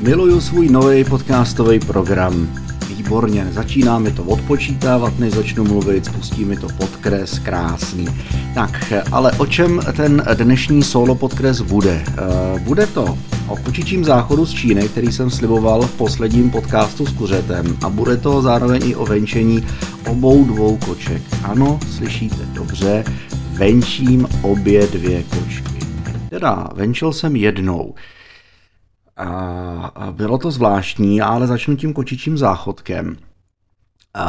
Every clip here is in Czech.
Miluju svůj nový podcastový program. Výborně, začíná mi to odpočítávat, než začnu mluvit, pustí mi to podkres, krásný. Tak, ale o čem ten dnešní solo podkres bude? Eh, bude to o kočičím záchodu z Číny, který jsem sliboval v posledním podcastu s kuřetem a bude to zároveň i o venčení obou dvou koček. Ano, slyšíte dobře, venčím obě dvě kočky. Teda, venčil jsem jednou. Bylo to zvláštní, ale začnu tím kočičím záchodkem.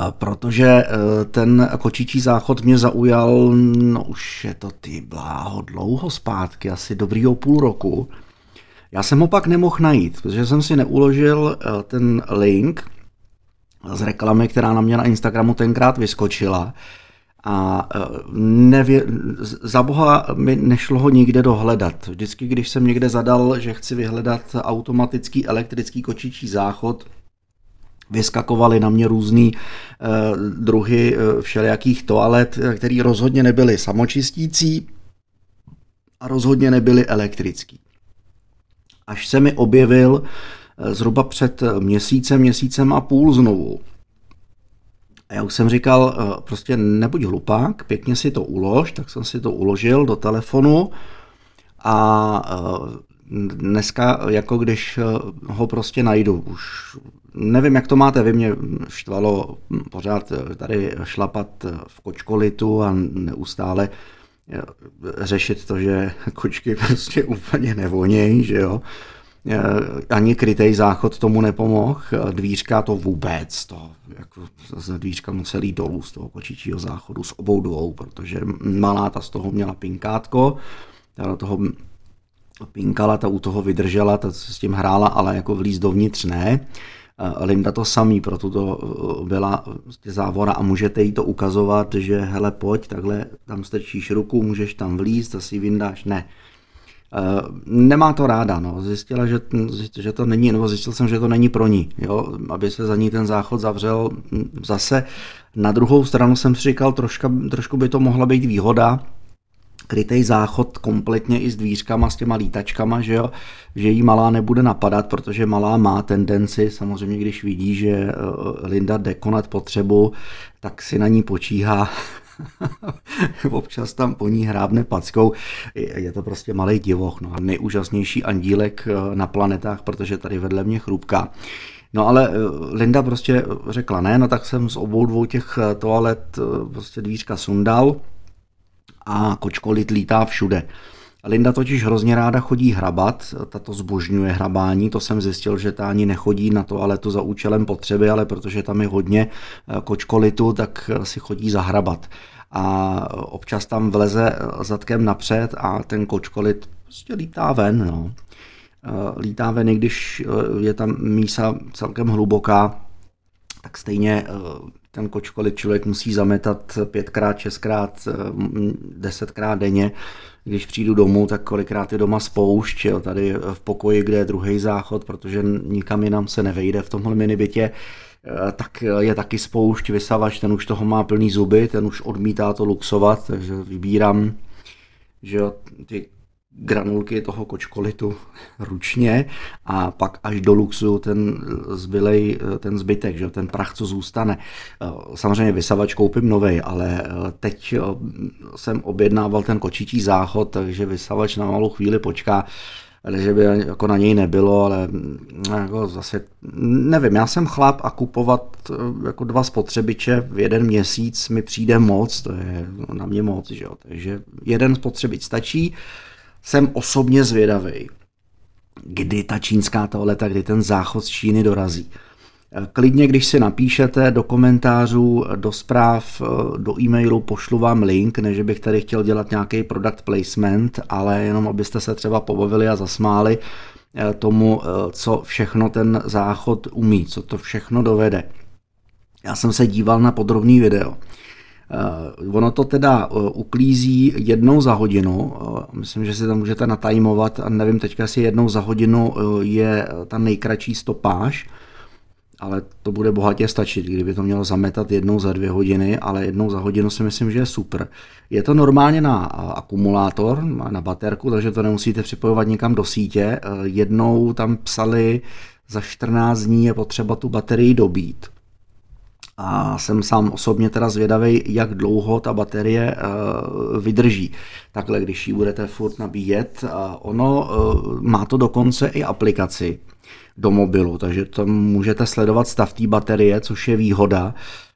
Protože e, ten kočičí záchod mě zaujal, no už je to ty bláho dlouho zpátky, asi dobrýho půl roku. Já jsem ho pak nemohl najít, protože jsem si neuložil e, ten link z reklamy, která na mě na Instagramu tenkrát vyskočila. A e, nevě, za boha mi nešlo ho nikde dohledat. Vždycky, když jsem někde zadal, že chci vyhledat automatický elektrický kočičí záchod, vyskakovaly na mě různý eh, druhy eh, všelijakých toalet, které rozhodně nebyly samočistící a rozhodně nebyly elektrický. Až se mi objevil zhruba před měsícem, měsícem a půl znovu a já už jsem říkal, eh, prostě nebuď hlupák, pěkně si to ulož, tak jsem si to uložil do telefonu a eh, dneska, jako když eh, ho prostě najdu, už nevím, jak to máte, vy mě štvalo pořád tady šlapat v kočkolitu a neustále řešit to, že kočky prostě úplně nevonějí, že jo. Eh, ani krytej záchod tomu nepomohl, dvířka to vůbec, to jako z dvířka museli dolů z toho kočičího záchodu, s obou dvou, protože malá ta z toho měla pinkátko, ta do toho pinkala, ta u toho vydržela, ta se s tím hrála, ale jako vlíz dovnitř ne. Eh, Linda to samý, proto to eh, byla závora a můžete jí to ukazovat, že hele pojď, takhle tam strčíš ruku, můžeš tam vlízt, to si vyndáš, ne Eh, nemá to ráda, no. zjistila, že, že to není, nebo zjistil jsem, že to není pro ní, jo? aby se za ní ten záchod zavřel. Zase na druhou stranu jsem si říkal, troška, trošku by to mohla být výhoda, krytej záchod kompletně i s dvířkama, s těma lítačkama, že jo, že jí malá nebude napadat, protože malá má tendenci, samozřejmě když vidí, že eh, Linda jde konat potřebu, tak si na ní počíhá občas tam po ní hrábne packou. Je to prostě malý divoch, no nejúžasnější andílek eh, na planetách, protože tady vedle mě chrupka. No ale eh, Linda prostě řekla ne, no tak jsem z obou dvou těch eh, toalet prostě dvířka sundal a kočkolit lítá všude. Linda totiž hrozně ráda chodí hrabat, tato zbožňuje hrabání, to jsem zjistil, že ta ani nechodí na toaletu za účelem potřeby, ale protože tam je hodně kočkolitu, tak si chodí zahrabat a občas tam vleze zadkem napřed a ten kočkolit prostě lítá ven. No. Lítá ven, i když je tam mísa celkem hluboká, tak stejně ten kočkolit člověk musí zametat pětkrát, šestkrát, desetkrát denně. Když přijdu domů, tak kolikrát je doma spoušť, jo, tady v pokoji, kde je druhý záchod, protože nikam jinam se nevejde v tomhle minibytě. Eh, tak je taky spoušť vysavač, ten už toho má plný zuby, ten už odmítá to luxovat, takže vybírám že ty granulky toho kočkolitu ručně a pak až do luxu ten zbylej, ten zbytek, že ten prach, co zůstane. Eh, samozřejmě vysavač koupím novej, ale eh, teď jsem objednával ten kočičí záchod, takže vysavač na malou chvíli počká že by jako na něj nebylo, ale mm, jako zase nevím, já jsem chlap a kupovat eh, jako dva spotřebiče v jeden měsíc mi přijde moc, to je na mě moc, že jo? takže jeden spotřebič stačí, jsem osobně zvědavý, kdy ta čínská toaleta, kdy ten záchod z Číny dorazí. Klidně, když si napíšete do komentářů, do zpráv, do e-mailu, pošlu vám link, než bych tady chtěl dělat nějaký product placement, ale jenom abyste se třeba pobavili a zasmáli eh, tomu, eh, co všechno ten záchod umí, co to všechno dovede. Já jsem se díval na podrobný video. Uh, ono to teda uh, uklízí jednou za hodinu, uh, myslím, že si tam můžete natajmovat a nevím teďka, jestli jednou za hodinu je ta nejkratší stopáž, ale to bude bohatě stačit, kdyby to mělo zametat jednou za dvě hodiny, ale jednou za hodinu si myslím, že je super. Je to normálně na akumulátor, na baterku, takže to nemusíte připojovat někam do sítě. Jednou tam psali za 14 dní je potřeba tu baterii dobít. A jsem sám osobně teda zvědavý, jak dlouho ta baterie uh, vydrží. Takhle, když ji budete furt nabíjet, uh, ono uh, má to dokonce i aplikaci do mobilu, takže tam můžete sledovat stav té baterie, což je výhoda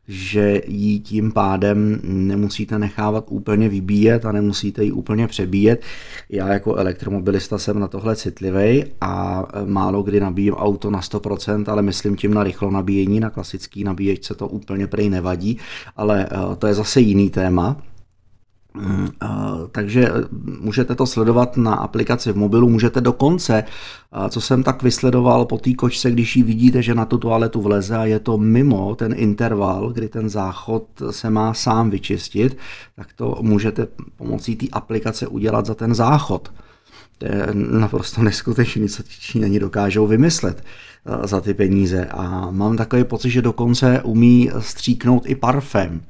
že ji tím pádem nemusíte nechávat úplně vybíjet a nemusíte ji úplně přebíjet. Já jako elektromobilista jsem na tohle citlivý a málo kdy nabíjím auto na 100%, ale myslím tím na rychlo nabíjení, na klasický nabíječce to úplně prej nevadí, ale eh, to je zase jiný téma. Mm, takže eh, můžete to sledovat na aplikaci v mobilu, můžete dokonce, co jsem tak vysledoval po té kočce, když ji vidíte, že na tu toaletu vleze a je to mimo ten interval, kdy ten záchod se má sám vyčistit, tak to můžete pomocí té aplikace udělat za ten záchod. To je naprosto neskutečný, co ti Číňani dokážou vymyslet eh, za ty peníze. A mám takový pocit, že dokonce umí stříknout i parfém.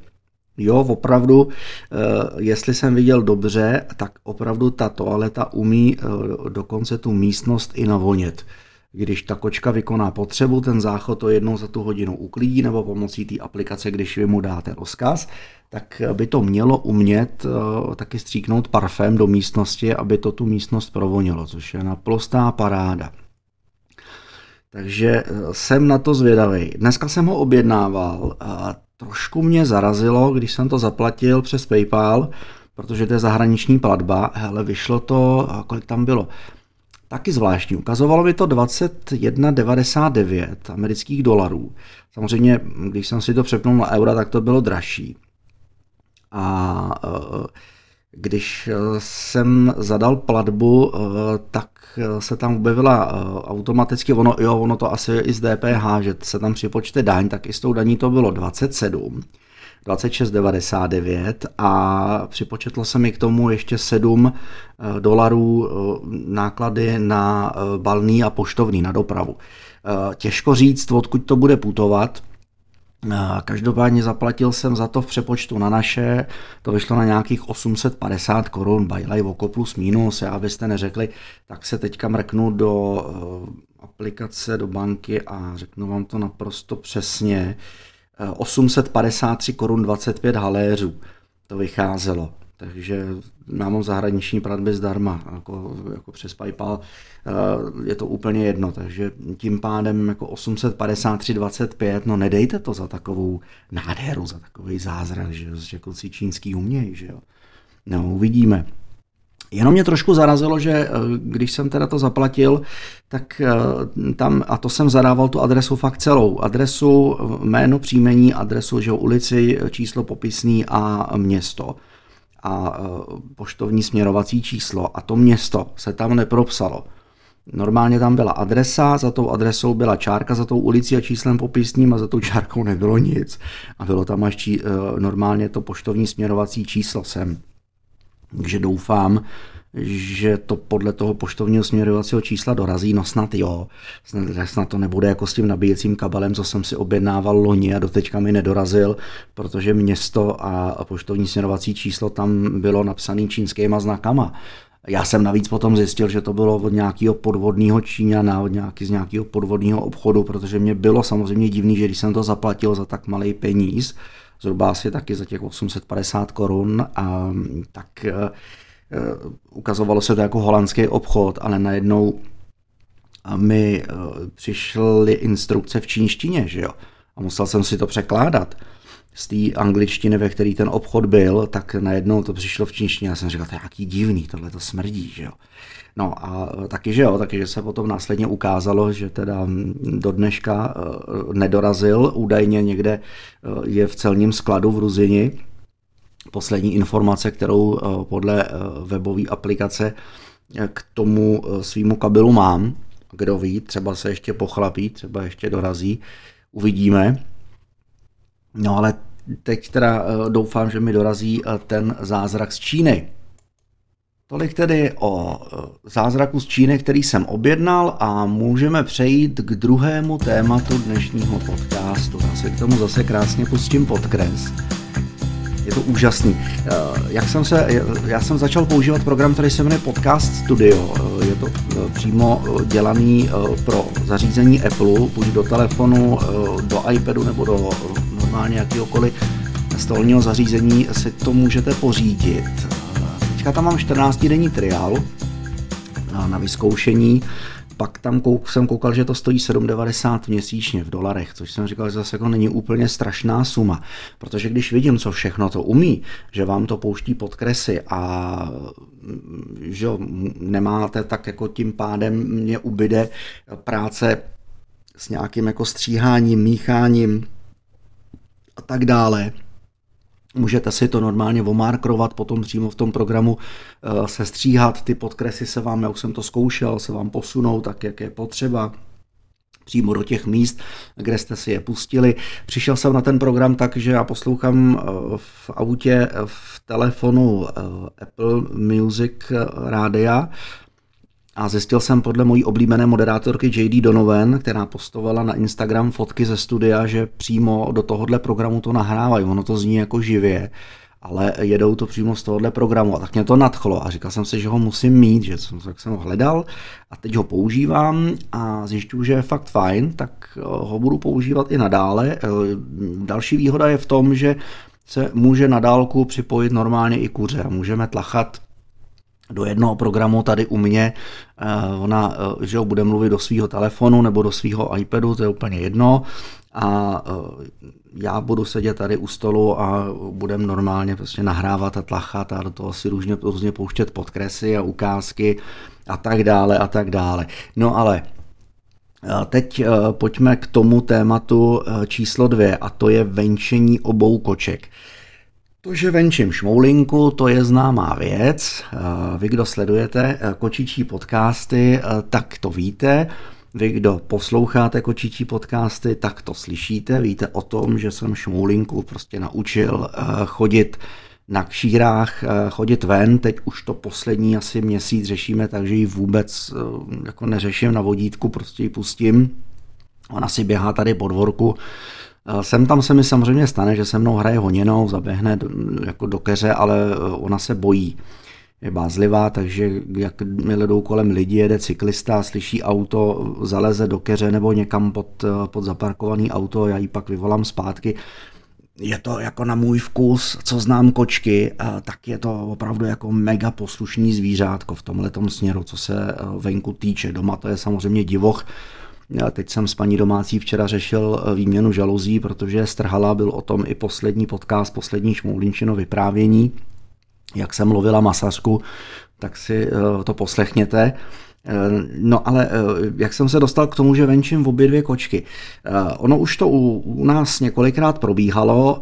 Jo, opravdu, eh, jestli jsem viděl dobře, tak opravdu ta toaleta umí eh, dokonce tu místnost i navonět. Když ta kočka vykoná potřebu, ten záchod to jednou za tu hodinu uklidí nebo pomocí té aplikace, když vy mu dáte rozkaz, tak by to mělo umět eh, taky stříknout parfém do místnosti, aby to tu místnost provonilo, což je naprostá paráda. Takže jsem na to zvědavý. Dneska jsem ho objednával trošku mě zarazilo, když jsem to zaplatil přes PayPal, protože to je zahraniční platba, hele, vyšlo to, kolik tam bylo, taky zvláštní. Ukazovalo mi to 21,99 amerických dolarů. Samozřejmě, když jsem si to přepnul na eura, tak to bylo dražší. A e, když jsem zadal platbu, e, tak se tam objevila automaticky, ono, jo, ono to asi je i z DPH, že se tam připočte daň, tak i s tou daní to bylo 27. 26,99 a připočetlo se mi k tomu ještě 7 eh, dolarů eh, náklady na eh, balný a poštovný, na dopravu. Těžko říct, odkud to bude putovat, Každopádně zaplatil jsem za to v přepočtu na naše, to vyšlo na nějakých 850 korun, bajlaj oko plus minus, já abyste neřekli, tak se teďka mrknu do aplikace, do banky a řeknu vám to naprosto přesně. 853 korun 25 haléřů to vycházelo. Takže mám zahraniční platby zdarma, jako, jako přes PayPal, eh, je to úplně jedno, takže tím pádem jako 853,25, no nedejte to za takovou nádheru, za takový zázrak, že jako si čínský uměj, že jo. No, uvidíme. Jenom mě trošku zarazilo, že eh, když jsem teda to zaplatil, tak eh, tam, a to jsem zadával tu adresu fakt celou. Adresu, jméno, příjmení, adresu, že ulici, číslo popisný a město. A poštovní směrovací číslo. A to město se tam nepropsalo. Normálně tam byla adresa, za tou adresou byla čárka, za tou ulicí a číslem popisním a za tou čárkou nebylo nic. A bylo tam až čí, normálně to poštovní směrovací číslo sem. Takže doufám, že to podle toho poštovního směrovacího čísla dorazí, no snad jo, snad to nebude jako s tím nabíjecím kabelem, co jsem si objednával loni a doteďka mi nedorazil, protože město a poštovní směrovací číslo tam bylo napsané čínskýma znakama. Já jsem navíc potom zjistil, že to bylo od nějakého podvodného Číňana, od nějaký, z nějakého podvodného obchodu, protože mě bylo samozřejmě divný, že když jsem to zaplatil za tak malý peníz, zhruba asi taky za těch 850 korun, a, tak ukazovalo se to jako holandský obchod, ale najednou mi e, přišly instrukce v čínštině, že jo? A musel jsem si to překládat z té angličtiny, ve který ten obchod byl, tak najednou to přišlo v čínštině. Já jsem říkal, to je jaký divný, tohle to smrdí, že jo. No a taky, že jo, taky, že se potom následně ukázalo, že teda do dneška eh, nedorazil, údajně někde eh, je v celním skladu v Ruzini. Poslední informace, kterou eh, podle webové aplikace k tomu svýmu kabelu mám, kdo ví, třeba se ještě pochlapí, třeba ještě dorazí, uvidíme. No ale teď teda doufám, že mi dorazí ten zázrak z Číny. Tolik tedy o zázraku z Číny, který jsem objednal a můžeme přejít k druhému tématu dnešního podcastu. Já se k tomu zase krásně pustím podkres. Je to úžasný. Jak jsem se, já jsem začal používat program, který se jmenuje Podcast Studio. Je to přímo dělaný pro zařízení Apple, buď do telefonu, do iPadu nebo do normálně jakýhokoliv stolního zařízení si to můžete pořídit. Teďka tam mám 14 denní trial na vyzkoušení pak tam kouk, jsem koukal, že to stojí 7,90 měsíčně v dolarech, což jsem říkal, že zase jako není úplně strašná suma, protože když vidím, co všechno to umí, že vám to pouští podkresy a že nemáte tak jako tím pádem mě ubyde práce s nějakým jako stříháním, mícháním a tak dále, Můžete si to normálně omarkrovat, potom přímo v tom programu eh, se stříhat, ty podkresy se vám, já už jsem to zkoušel, se vám posunou tak, jak je potřeba přímo do těch míst, kde jste si je pustili. Přišel jsem na ten program tak, že já poslouchám eh, v autě, v telefonu eh, Apple Music rádia a zjistil jsem podle mojí oblíbené moderátorky JD Donovan, která postovala na Instagram fotky ze studia, že přímo do tohohle programu to nahrávají. Ono to zní jako živě, ale jedou to přímo z tohohle programu. A tak mě to nadchlo a říkal jsem si, že ho musím mít, že jsem, tak jsem ho hledal a teď ho používám a zjišťuju, že je fakt fajn, tak eh, ho budu používat i nadále. Eh, další výhoda je v tom, že se může na dálku připojit normálně i kuře a můžeme tlachat do jednoho programu tady u mě, eh, ona, eh, že bude mluvit do svého telefonu nebo do svého iPadu, to je úplně jedno, a eh, já budu sedět tady u stolu a budem normálně prostě nahrávat a tlachat a do toho si různě, různě pouštět podkresy a ukázky a tak dále a tak dále. No ale Teď pojďme k tomu tématu číslo dvě a to je venčení obou koček. To, že venčím šmoulinku, to je známá věc. Eh, vy, kdo sledujete eh, kočičí podcasty, eh, tak to víte. Vy, kdo posloucháte kočičí podcasty, tak to slyšíte. Víte o tom, že jsem šmoulinku prostě naučil chodit na kšírách, chodit ven. Teď už to poslední asi měsíc řešíme, takže ji vůbec jako neřeším na vodítku, prostě ji pustím. Ona si běhá tady po dvorku, sem tam se mi samozřejmě stane, že se mnou hraje honěnou, zaběhne do, jako do keře, ale eh, ona se bojí. Je bázlivá, takže jak mi jdou kolem lidi, jede cyklista, slyší auto, zaleze do keře nebo někam pod, eh, pod zaparkovaný auto, já ji pak vyvolám zpátky. Je to jako na můj vkus, co znám kočky, tak je to opravdu jako mega poslušný zvířátko v tomhle směru, co se venku týče. Doma to je samozřejmě divoch, teď jsem s paní domácí včera řešil eh, výměnu žaluzí, protože strhala, byl o tom i poslední podcast, poslední šmoulinčino vyprávění, jak jsem lovila masařku, tak si eh, to poslechněte. Eh, no ale jak jsem se dostal k tomu, že venčím v obě dvě kočky. Ono už to u, u nás několikrát probíhalo.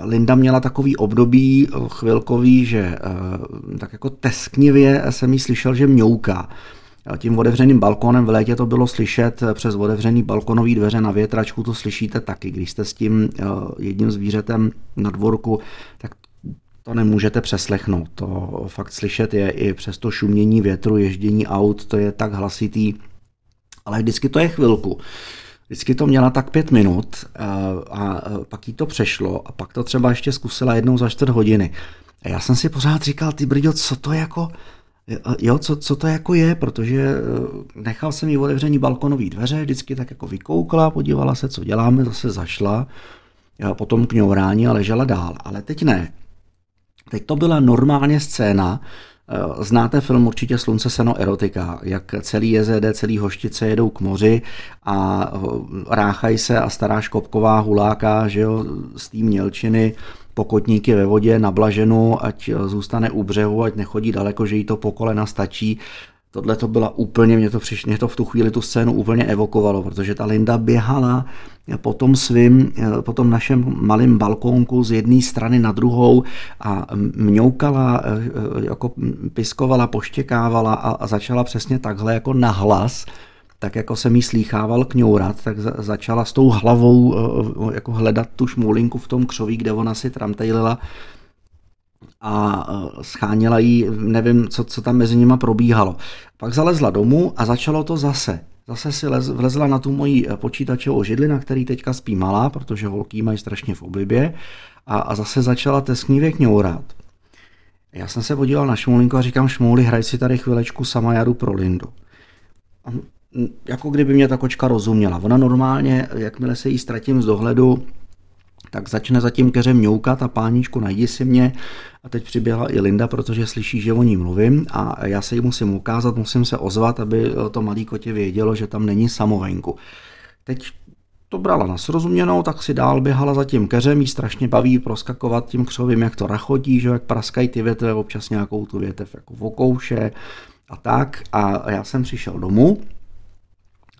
Linda měla takový období chvilkový, že tak jako tesknivě jsem jí slyšel, že mňouká. Tím otevřeným balkonem v létě to bylo slyšet přes otevřený balkonový dveře na větračku, to slyšíte taky. Když jste s tím eh, jedním zvířetem na dvorku, tak to nemůžete přeslechnout. To fakt slyšet je i přes to šumění větru, ježdění aut, to je tak hlasitý, ale vždycky to je chvilku. Vždycky to měla tak pět minut eh, a eh, pak jí to přešlo a pak to třeba ještě zkusila jednou za čtvrt hodiny. A já jsem si pořád říkal, ty brďo, co to jako, Jo, co, co to jako je, protože eh, nechal jsem jí otevření balkonový dveře, vždycky tak jako vykoukla, podívala se, co děláme, zase zašla, a potom k ňourání a ležela dál. Ale teď ne. Teď to byla normálně scéna, eh, Znáte film určitě Slunce, seno, erotika, jak celý JZD, celý hoštice jedou k moři a eh, ráchají se a stará Škopková huláka, že jo, z té mělčiny pokotníky ve vodě na blaženu, ať zůstane u břehu, ať nechodí daleko, že jí to po kolena stačí. Tohle to byla úplně, mě to, přišlo, mě to v tu chvíli tu scénu úplně evokovalo, protože ta Linda běhala po tom svým, po tom našem malém balkónku z jedné strany na druhou a mňoukala, jako piskovala, poštěkávala a, a začala přesně takhle jako nahlas tak jako jsem jí slýchával kňourat, tak za, začala s tou hlavou eh, jako hledat tu šmulinku v tom křoví, kde ona si tramtejlila a eh, scháněla jí, nevím, co, co tam mezi nima probíhalo. Pak zalezla domů a začalo to zase. zase si lez, vlezla na tu moji počítačovou židli, na který teďka spí malá, protože holky mají strašně v oblibě a, a zase začala tesknívě kňourat. Já jsem se podíval na Šmulinku a říkám, Šmouli, hraj si tady chvilečku sama jadu pro Lindu. Jako kdyby mě ta kočka rozuměla. Ona normálně, jakmile se jí ztratím z dohledu, tak začne za tím keřem mňoukat a páničku najdi si mě. A teď přiběhla i Linda, protože slyší, že o ní mluvím a já se jí musím ukázat, musím se ozvat, aby to malý kotě vědělo, že tam není samovenku. Teď to brala na srozuměnou, tak si dál běhala za tím keřem, jí strašně baví proskakovat tím křovím, jak to rachodí, že jak praskají ty větve, občas nějakou tu větev jako v okouše a tak. A já jsem přišel domů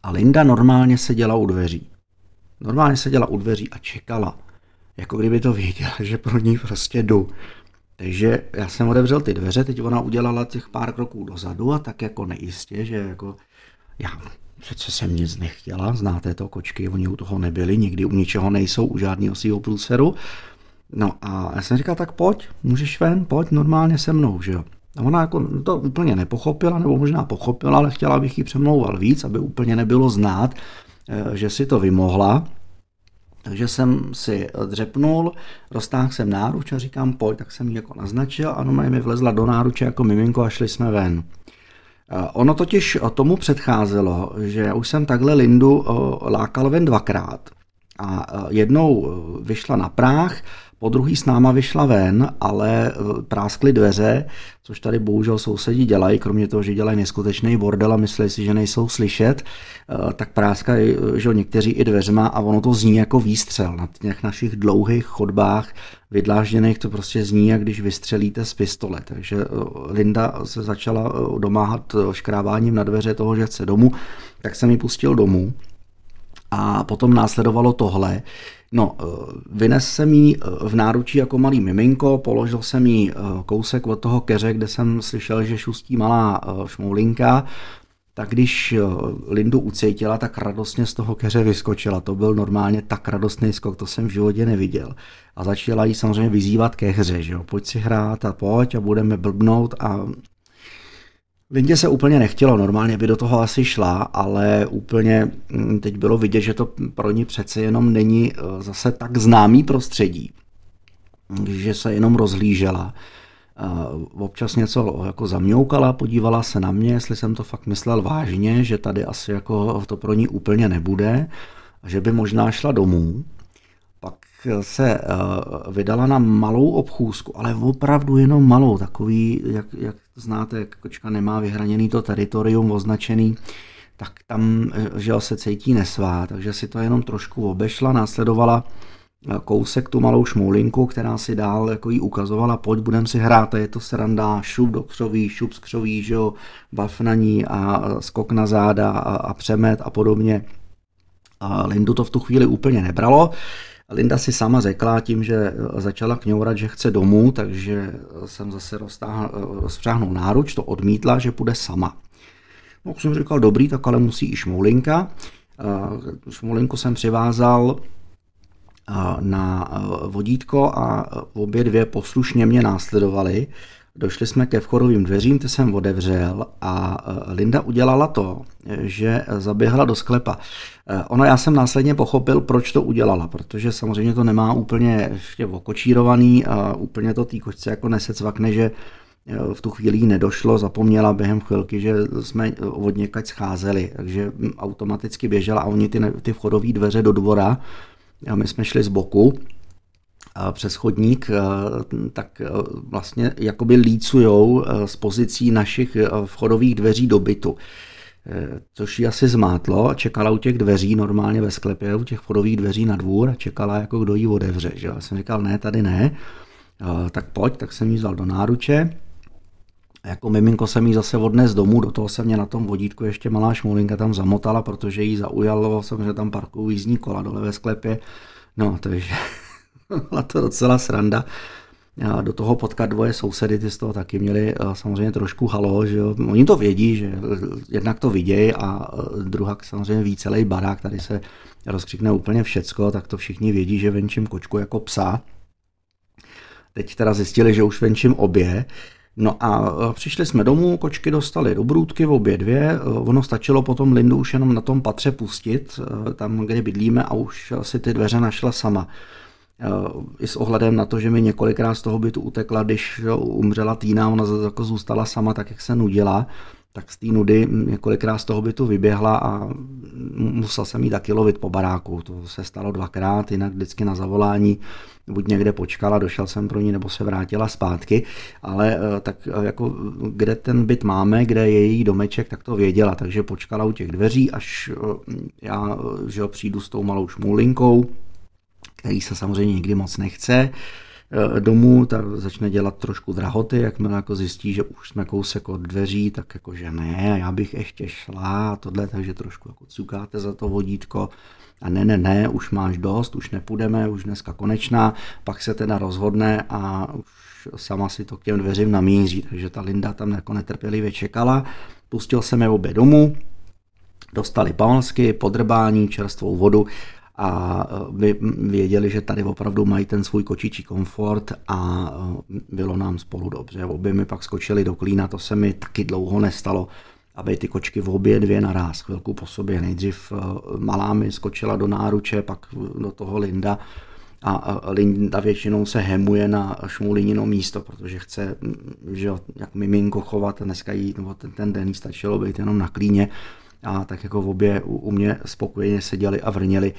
a Linda normálně seděla u dveří. Normálně seděla u dveří a čekala. Jako kdyby to věděla, že pro ní prostě jdu. Takže já jsem otevřel ty dveře, teď ona udělala těch pár kroků dozadu a tak jako nejistě, že jako já přece jsem nic nechtěla, znáte to kočky, oni u toho nebyli, nikdy u ničeho nejsou, u žádného svého průseru. No a já jsem říkal, tak pojď, můžeš ven, pojď normálně se mnou, že jo. Ona jako to úplně nepochopila, nebo možná pochopila, ale chtěla, abych ji přemlouval víc, aby úplně nebylo znát, eh, že si to vymohla. Takže jsem si dřepnul, roztáhl jsem náruč a říkám pojď, tak jsem ji jako naznačil a ona mi vlezla do náruče jako miminko a šli jsme ven. Eh, ono totiž tomu předcházelo, že už jsem takhle Lindu eh, lákal ven dvakrát. A jednou vyšla na práh, po druhý s náma vyšla ven, ale eh, práskly dveře, což tady bohužel sousedí dělají, kromě toho, že dělají neskutečný bordel a myslí si, že nejsou slyšet, eh, tak práskají eh, že někteří i dveřma a ono to zní jako výstřel. Na těch našich dlouhých chodbách vydlážděných to prostě zní, jak když vystřelíte z pistole. Takže Linda se začala domáhat škráváním na dveře toho, že chce domů, tak jsem ji pustil domů. A potom následovalo tohle, No, eh, vynes jsem jí eh, v náručí jako malý miminko, položil jsem jí eh, kousek od toho keře, kde jsem slyšel, že šustí malá šmoulinka, tak když Lindu ucítila, tak radostně z toho keře vyskočila. To byl normálně tak radostný skok, to jsem v životě neviděl. A začala jí samozřejmě vyzývat ke hře, že jo, pojď si hrát a pojď a budeme blbnout a Lindě se úplně nechtělo, normálně by do toho asi šla, ale úplně mm, teď bylo vidět, že to pro ní přece jenom není eh, zase tak známý prostředí, že se jenom rozhlížela. Eh, občas něco jako zamňoukala, podívala se na mě, jestli jsem to fakt myslel vážně, že tady asi jako to pro ní úplně nebude, že by možná šla domů. Se eh, vydala na malou obchůzku, ale opravdu jenom malou, takový, jak, jak znáte, jak kočka nemá vyhraněný to teritorium označený, tak tam eh, že se cítí nesvá, takže si to jenom trošku obešla, následovala eh, kousek tu malou šmoulinku, která si dál jako jí ukazovala, pojď, budem si hrát, a je to sranda, šup do křoví, šup z křoví, že jo, bav na ní a skok na záda a, a přemet a podobně. A Lindu to v tu chvíli úplně nebralo, Linda si sama řekla tím, že začala kňourat, že chce domů, takže jsem zase rozpřáhnul náruč, to odmítla, že půjde sama. No, jsem říkal, dobrý, tak ale musí i šmoulinka. Šmoulinku jsem přivázal na vodítko a obě dvě poslušně mě následovaly. Došli jsme ke vchodovým dveřím, ty jsem otevřel a e, Linda udělala to, že zaběhla do sklepa. E, ono já jsem následně pochopil, proč to udělala, protože samozřejmě to nemá úplně ještě okočírovaný a úplně to tý kočce jako nesecvakne, že e, v tu chvíli nedošlo, zapomněla během chvilky, že jsme od někať scházeli, takže automaticky běžela a oni ty, ty vchodové dveře do dvora, a my jsme šli z boku, přes chodník, eh, tak eh, vlastně jakoby lícujou eh, z pozicí našich vchodových dveří do bytu. Což ji asi zmátlo a čekala u těch dveří normálně ve sklepě, u těch vchodových dveří na dvůr a čekala, jako kdo ji otevře. Že? Já jsem říkal, ne, tady ne, tak pojď, tak jsem ji vzal do náruče. A jako miminko jsem jí zase odnes domů, do toho se mě na tom vodítku ještě malá šmoulinka tam zamotala, protože jí zaujalo, že tam parkují jízdní kola dole ve sklepě. No, takže byla to docela sranda. A do toho potkat dvoje sousedy, ty z toho taky měli samozřejmě trošku halo, že jo. Oni to vědí, že jednak to vidějí a druhá samozřejmě ví celý barák, tady se rozkřikne úplně všecko, tak to všichni vědí, že venčím kočku jako psa. Teď teda zjistili, že už venčím obě, No a přišli jsme domů, kočky dostali do brůdky, obě dvě, ono stačilo potom Lindu už jenom na tom patře pustit, tam, kde bydlíme a už si ty dveře našla sama. I s ohledem na to, že mi několikrát z toho bytu utekla, když umřela Týna, ona jako zůstala sama tak, jak se nudila, tak z té nudy několikrát z toho bytu vyběhla a musel jsem jí taky lovit po baráku. To se stalo dvakrát, jinak vždycky na zavolání buď někde počkala, došel jsem pro ní, nebo se vrátila zpátky, ale eh, tak eh, jako kde ten byt máme, kde je její domeček, tak to věděla, takže počkala u těch dveří, až eh, já že přijdu s tou malou šmůlinkou, který se samozřejmě nikdy moc nechce, domů, tak začne dělat trošku drahoty, jakmile jako zjistí, že už jsme kousek od dveří, tak jako že ne, já bych ještě šla a tohle, takže trošku jako cukáte za to vodítko. A ne, ne, ne, už máš dost, už nepůjdeme, už dneska konečná, pak se teda rozhodne a už sama si to k těm dveřím namíří, takže ta Linda tam jako netrpělivě čekala, pustil jsem je obě domů, dostali palsky, podrbání, čerstvou vodu a my e, věděli, že tady opravdu mají ten svůj kočičí komfort a e, bylo nám spolu dobře. Obě mi pak skočili do klína, to se mi taky dlouho nestalo, aby ty kočky v obě dvě naraz, chvilku po sobě. Nejdřív e, malá mi skočila do náruče, pak do toho Linda a Linda většinou se hemuje na šmulinino místo, protože chce, že jo, jak miminko chovat, dneska jí, nebo ten, ten den jí stačilo být jenom na klíně, a tak jako v obě u, u mě spokojeně seděli a vrněli.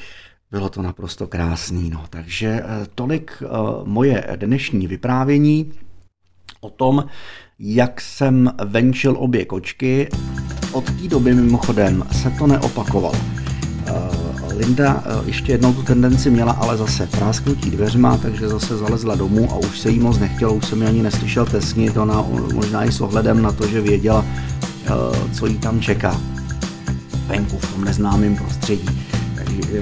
Bylo to naprosto krásný. No. Takže eh, tolik eh, moje dnešní vyprávění o tom, jak jsem venčil obě kočky. Od té doby mimochodem se to neopakovalo. Eh, Linda ještě jednou tu tendenci měla, ale zase prásknutí dveřma, takže zase zalezla domů a už se jí moc nechtělo, už jsem ji ani neslyšel tesnit, ona možná i s ohledem na to, že věděla, co jí tam čeká venku v tom neznámém prostředí.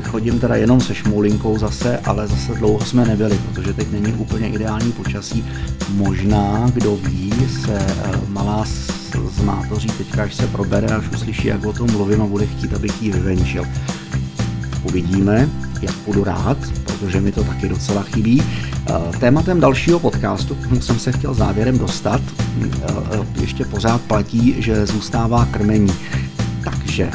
Chodím teda jenom se šmoulinkou zase, ale zase dlouho jsme nebyli, protože teď není úplně ideální počasí. Možná, kdo ví, se eh, malá z mátoří teďka, až se probere, až uslyší, jak o tom mluvím a bude chtít, abych ji vyvenčil. Uvidíme, jak budu rád, protože mi to taky docela chybí. Eh, tématem dalšího podcastu, k jsem se chtěl závěrem dostat, eh, ještě pořád platí, že zůstává krmení. Takže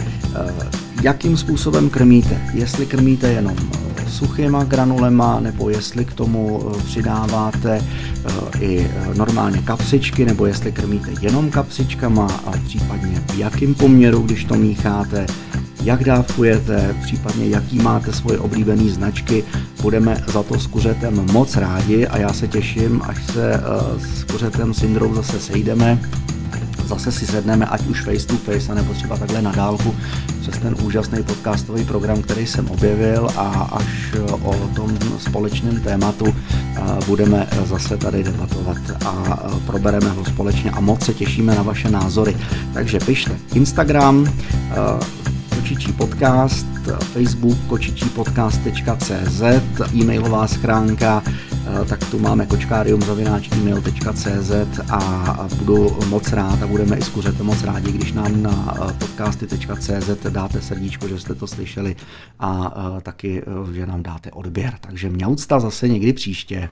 jakým způsobem krmíte. Jestli krmíte jenom eh, suchýma granulema, nebo jestli k tomu eh, přidáváte i normálně kapsičky, nebo jestli krmíte jenom kapsičkama a případně v jakým poměru, když to mícháte, jak dávkujete, případně jaký máte svoje oblíbené značky. Budeme za to s kuřetem moc rádi a já se těším, až se s kuřetem Syndrou zase sejdeme zase si sedneme, ať už face to face, nebo třeba takhle na dálku, přes ten úžasný podcastový program, který jsem objevil a až o tom společném tématu budeme zase tady debatovat a probereme ho společně a moc se těšíme na vaše názory. Takže pište Instagram, Kočičí podcast, Facebook kočičípodcast.cz, e-mailová schránka tak tu máme kočkárium.cz a budu moc rád a budeme i s moc rádi, když nám na eh, podcasty.cz dáte srdíčko, že jste to slyšeli a eh, taky, že nám dáte odběr. Takže mňaucta zase někdy příště.